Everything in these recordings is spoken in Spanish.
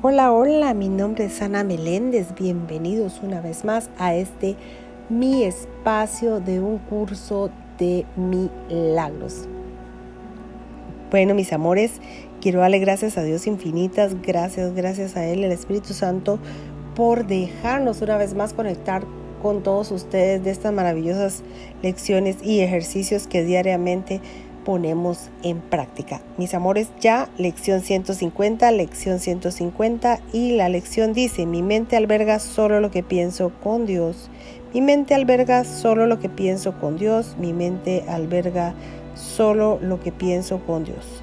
Hola, hola, mi nombre es Ana Meléndez. Bienvenidos una vez más a este mi espacio de un curso de milagros. Bueno, mis amores, quiero darle gracias a Dios infinitas, gracias, gracias a Él, el Espíritu Santo, por dejarnos una vez más conectar con todos ustedes de estas maravillosas lecciones y ejercicios que diariamente ponemos en práctica. Mis amores, ya lección 150, lección 150 y la lección dice, mi mente alberga solo lo que pienso con Dios. Mi mente alberga solo lo que pienso con Dios. Mi mente alberga solo lo que pienso con Dios.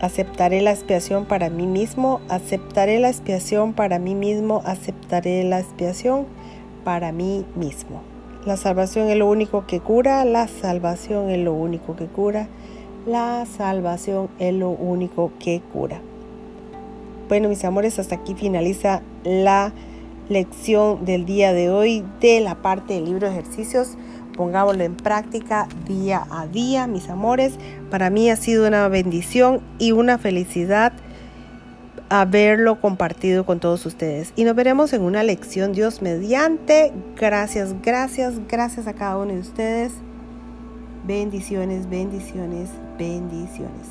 Aceptaré la expiación para mí mismo, aceptaré la expiación para mí mismo, aceptaré la expiación para mí mismo. La salvación es lo único que cura, la salvación es lo único que cura, la salvación es lo único que cura. Bueno, mis amores, hasta aquí finaliza la lección del día de hoy de la parte del libro de ejercicios. Pongámoslo en práctica día a día, mis amores. Para mí ha sido una bendición y una felicidad haberlo compartido con todos ustedes. Y nos veremos en una lección Dios mediante. Gracias, gracias, gracias a cada uno de ustedes. Bendiciones, bendiciones, bendiciones.